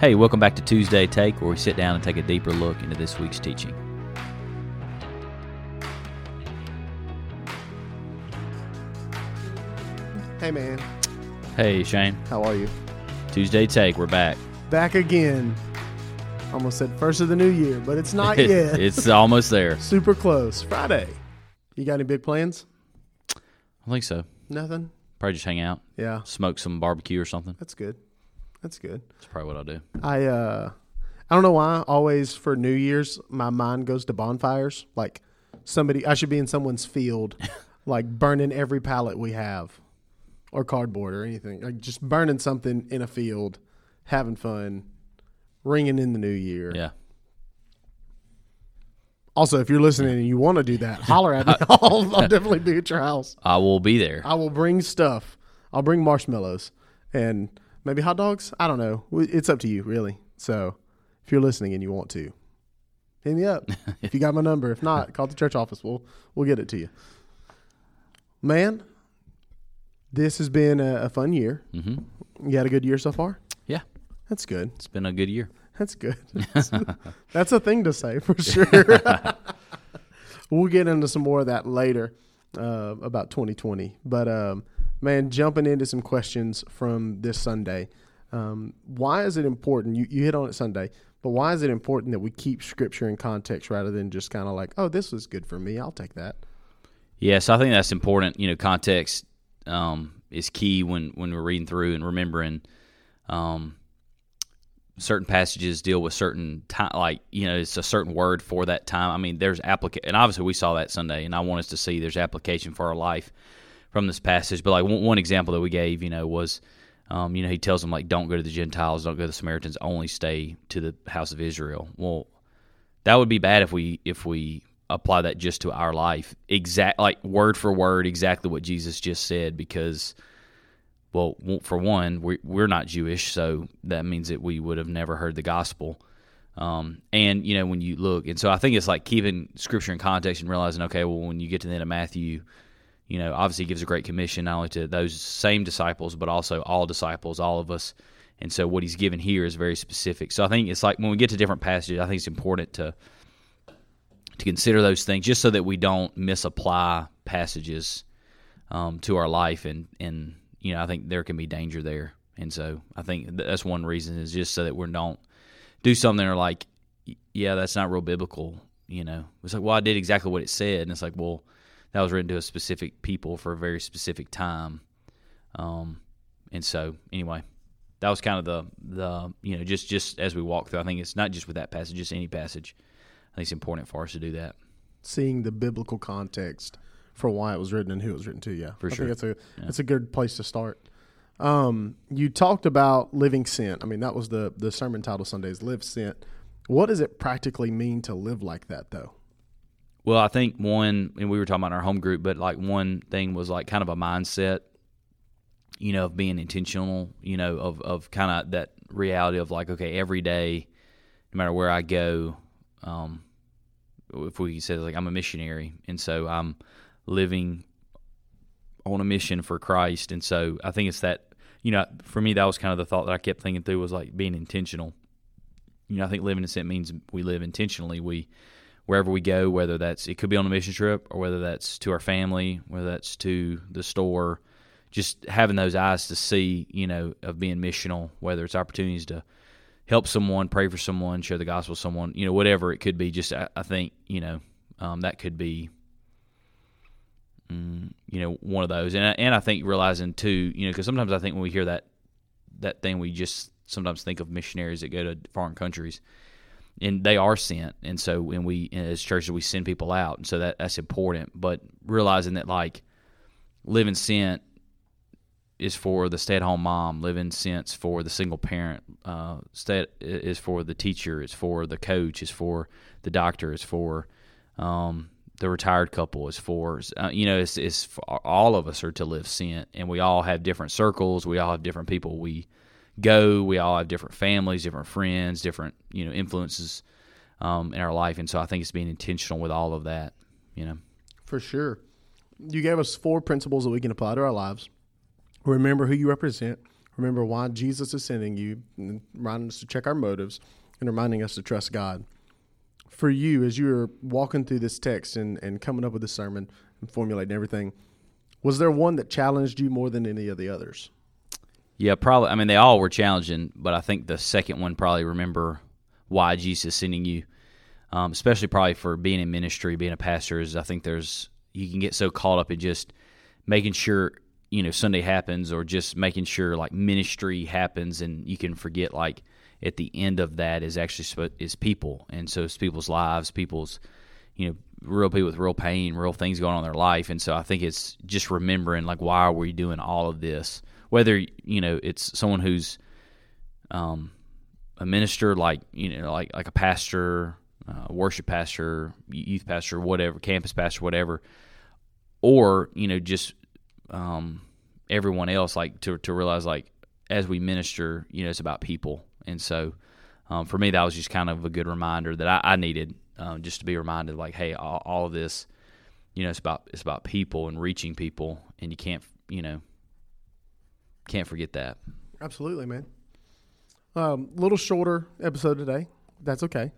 Hey, welcome back to Tuesday Take, where we sit down and take a deeper look into this week's teaching. Hey man, Hey, Shane. how are you? Tuesday Take, we're back. Back again. Almost said first of the new year, but it's not yet. it's almost there. super close. Friday. You got any big plans? I think so. Nothing. Probably just hang out, Yeah, smoke some barbecue or something. that's good. That's good. That's probably what I'll do. I uh I don't know why always for New Year's my mind goes to bonfires. Like somebody I should be in someone's field like burning every pallet we have or cardboard or anything. Like just burning something in a field, having fun, ringing in the new year. Yeah. Also, if you're listening and you want to do that, holler at me. I'll, I'll definitely be at your house. I will be there. I will bring stuff. I'll bring marshmallows and maybe hot dogs. I don't know. It's up to you, really. So, if you're listening and you want to, hit me up. if you got my number, if not, call the church office. We'll we'll get it to you. Man, this has been a, a fun year. hmm You had a good year so far. Yeah. That's good. It's been a good year. That's good. That's a thing to say for sure. we'll get into some more of that later uh, about 2020. But um, man, jumping into some questions from this Sunday. Um, why is it important? You, you hit on it Sunday, but why is it important that we keep scripture in context rather than just kind of like, oh, this was good for me. I'll take that. Yeah, so I think that's important. You know, context um, is key when when we're reading through and remembering. Um, certain passages deal with certain time, like you know, it's a certain word for that time. I mean, there's application, and obviously we saw that Sunday, and I want us to see there's application for our life from this passage. But like one, one example that we gave, you know, was. Um, you know, he tells them like, "Don't go to the Gentiles, don't go to the Samaritans, only stay to the house of Israel." Well, that would be bad if we if we apply that just to our life exact like word for word exactly what jesus just said because well for one we, we're not jewish so that means that we would have never heard the gospel um, and you know when you look and so i think it's like keeping scripture in context and realizing okay well when you get to the end of matthew you know obviously gives a great commission not only to those same disciples but also all disciples all of us. And so what he's given here is very specific. So i think it's like when we get to different passages i think it's important to to consider those things just so that we don't misapply passages um, to our life. And and you know I think there can be danger there. And so I think that's one reason is just so that we don't do something or like yeah that's not real biblical you know. It's like well I did exactly what it said. And it's like well that was written to a specific people for a very specific time um, and so anyway that was kind of the the you know just just as we walk through I think it's not just with that passage just any passage I think it's important for us to do that. Seeing the biblical context for why it was written and who it was written to, yeah, For I sure. think that's a Yeah. that's a good place to start. Um, you talked about living sent. I mean, that was the the sermon title Sundays. Live sent. What does it practically mean to live like that, though? Well, I think one, and we were talking about our home group, but like one thing was like kind of a mindset, you know, of being intentional, you know, of, of kind of that reality of like, okay, every day, no matter where I go, um, if we say like I'm a missionary, and so I'm living on a mission for Christ, and so I think it's that, you know, for me that was kind of the thought that I kept thinking through was like being intentional. You know, I think living in sin means we live intentionally. We wherever we go, whether that's it could be on a mission trip or whether that's to our family, whether that's to the store, just having those eyes to see, you know, of being missional, whether it's opportunities to help someone, pray for someone, share the gospel with someone, you know, whatever it could be. Just I, I think, you know, um, that could be, mm, you know, one of those. And I, and I think realizing too, you know, because sometimes I think when we hear that that thing, we just sometimes think of missionaries that go to foreign countries and they are sent. And so when we as churches we send people out. And so that that's important. But realizing that like living sent is for the stay-at-home mom living sent for the single parent uh, stay is for the teacher is for the coach is for the doctor is for um, the retired couple is for uh, you know it's, it's all of us are to live sent. And we all have different circles. We all have different people we go. We all have different families, different friends, different you know influences um, in our life, and so I think it's being intentional with all of that. You know, For sure. You gave us four principles that we can apply to our lives. Remember who you represent, Remember why Jesus is sending you, reminding us to check our motives, and reminding us to trust God. For you, as you were walking through this text and, and coming up with the sermon and formulating everything, was there one that challenged you more than any of the others? Yeah, probably. I mean, they all were challenging, but I think the second one probably remember why Jesus is sending you, um, especially probably for being in ministry, being a pastor. Is I think there's you can get so caught up in just making sure you know Sunday happens or just making sure like ministry happens, and you can forget like at the end of that is actually is people, and so it's people's lives, people's you know real people with real pain, real things going on in their life, and so I think it's just remembering like why are we doing all of this whether you know it's someone who's um, a minister, like you know, like like a pastor, uh, worship pastor, youth pastor, whatever, campus pastor, whatever, or you know, just um, everyone else, like to to realize like as we minister, you know, it's about people, and so um, for me, that was just kind of a good reminder that I, I needed, um, just to be reminded, like, hey, all, all of this, you know, it's about it's about people and reaching people, and you can't, you know, can't forget that. Absolutely, man. A um, little shorter episode today. That's okay.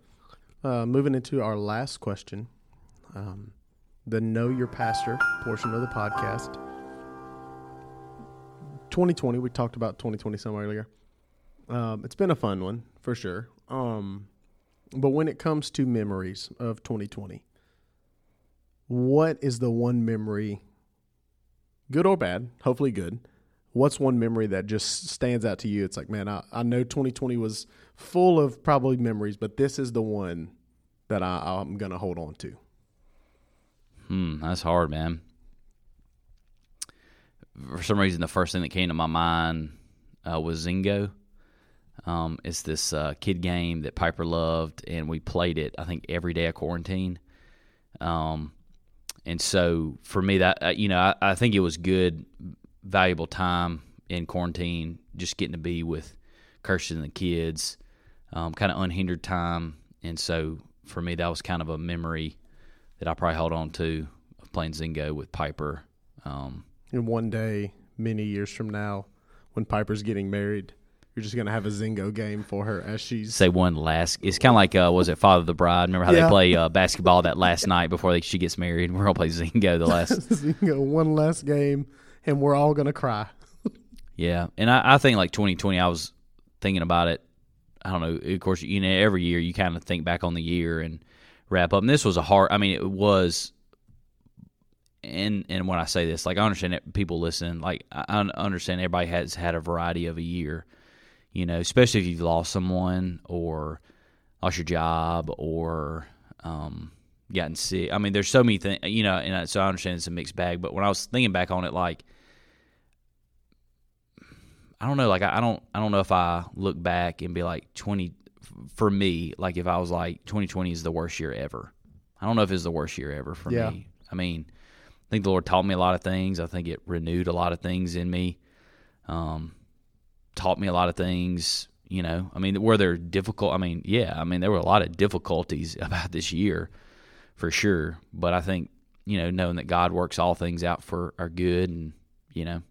Uh, moving into our last question, um, the Know Your Pastor portion of the podcast. 2020, we talked about 2020 some earlier. Um, it's been a fun one for sure. Um, but when it comes to memories of 2020, what is the one memory, good or bad, hopefully good, what's one memory that just stands out to you? It's like, man, I, I know 2020 was full of probably memories, but this is the one that I, I'm going to hold on to. Hmm, that's hard, man. For some reason, the first thing that came to my mind uh, was Zingo. Um, it's this uh, kid game that Piper loved, and we played it. I think every day of quarantine. Um, and so for me, that uh, you know, I, I, think it was good valuable time in quarantine, just getting to be with Kirsten and the kids, um, kind of unhindered time. And so for me, that was kind of a memory that I probably hold on to of playing Zingo with Piper. Um, and one day, many years from now, when Piper's getting married, you're just gonna have a Zingo game for her as she's say one last. It's kind of like uh, was it Father of the Bride? Remember how yeah. they play uh, basketball that last night before they, she gets married? We're gonna play Zingo the last Zingo one last game and we're all gonna cry. yeah, and I, I think like 2020, I was thinking about it. I don't know. Of course, you know, every year you kind of think back on the year and wrap up. And this was a hard. I mean, it was. And and when I say this, like I understand that people listen. Like I understand everybody has had a variety of a year. You know, especially if you've lost someone or lost your job or um, gotten sick. I mean, there's so many things, you know, and so I understand it's a mixed bag. But when I was thinking back on it, like, I don't know, like I, I don't, I don't know if I look back and be like 20 for me, like if I was like 2020 is the worst year ever. I don't know if it's the worst year ever for yeah. me. I mean, I think the Lord taught me a lot of things. I think it renewed a lot of things in me. Um, taught me a lot of things. You know, I mean, were there difficult? I mean, yeah, I mean, there were a lot of difficulties about this year for sure. But I think you know knowing that God works all things out for our good, and you know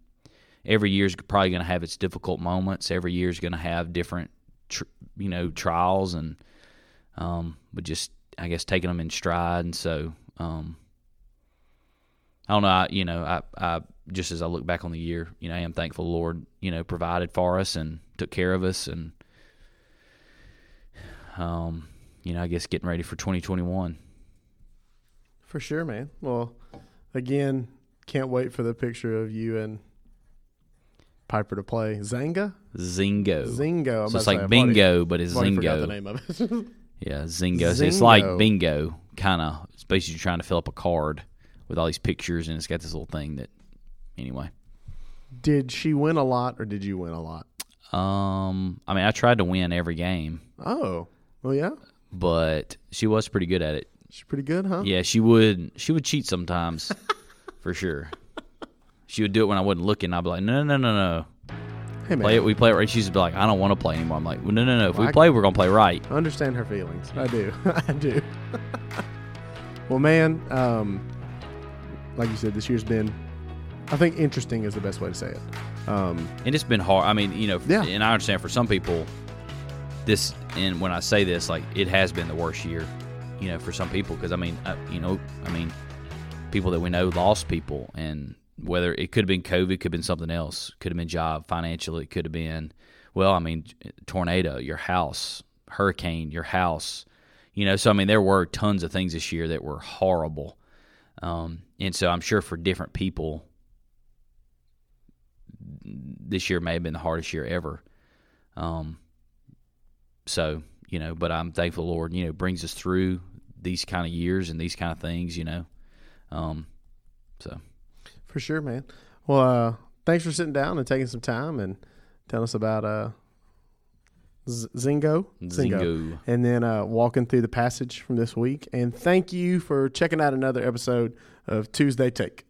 every year is probably going to have its difficult moments. Every year is going to have different tr- you know trials, and um, but just I guess taking them in stride. And so um, I don't know. I, you know, I, I just as I look back on the year, you know, I am thankful the Lord, you know, provided for us and took care of us, and um, you know, I guess getting ready for 2021. For sure, man. Well, again, can't wait for the picture of you and Piper to play Zanga. Zingo. Zingo. So it's like bingo, already, but it's Zingo. the name of it. yeah, Zingo. So it's like bingo, kind of. It's basically trying to fill up a card with all these pictures, and it's got this little thing that. Anyway. Did she win a lot, or did you win a lot? Um, I mean, I tried to win every game. Oh, well, yeah. But she was pretty good at it. She's pretty good, huh? Yeah, she would. She would cheat sometimes, for sure. She would do it when I wasn't looking. I'd be like, no, no, no, no. Hey, man. Play it. We play it right. She'd be like, I don't want to play anymore. I'm like, well, no, no, no. If well, we I play, we're gonna play right. I understand her feelings. I do. I do. well, man, um, like you said, this year's been I think interesting is the best way to say it. Um, and it's been hard. I mean, you know, Yeah. and I understand for some people, this, and when I say this, like it has been the worst year, you know, for some people. Because I mean, uh, you know, I mean, people that we know lost people, and whether it could have been COVID, could have been something else, could have been job, financially, it could have been, well, I mean, tornado, your house, hurricane, your house, you know. So I mean, there were tons of things this year that were horrible, um, and so I'm sure for different people, this year may have been the hardest year ever. Um, so you know, but I'm thankful, Lord, you know, brings us through these kind of years and these kind of things, you know. Um, so For sure, man. Well, uh, thanks for sitting down and taking some time and telling us about uh, Z- Zingo. Zingo. And then uh, walking through the passage from this week. And thank you for checking out another episode of Tuesday Take.